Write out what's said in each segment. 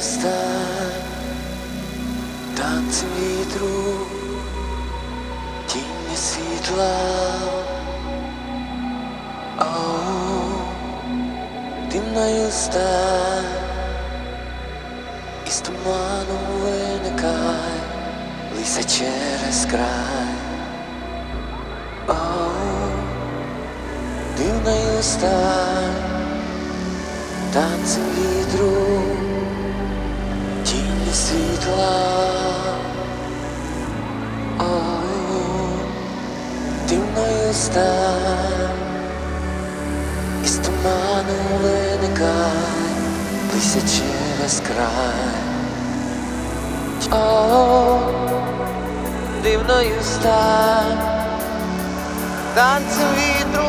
стань, танцем вітру, тіні світла. Оу, димною стань, із туману виникай, лися через край. Оу, дивною стань, танцем вітру, світла. Оу, дивною стань, із туману виникай, лися через край. О, дивною стань, танцем вітру,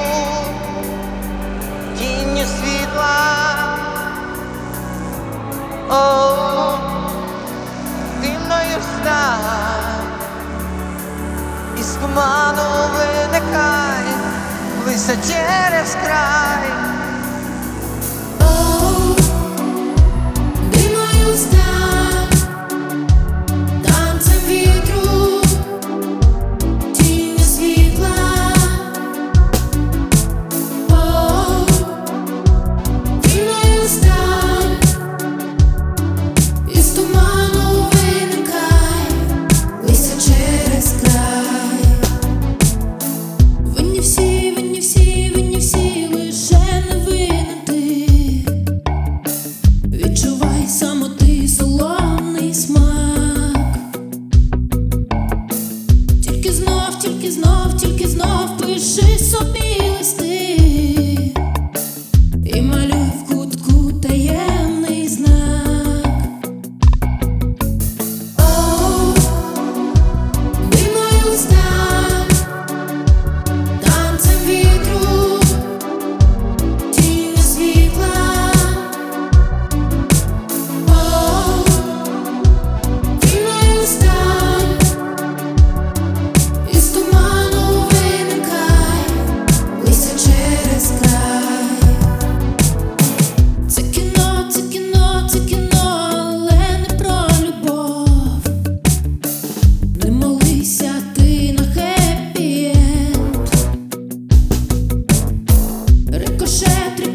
із туману виникай, лися через край. This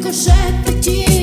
рикошетить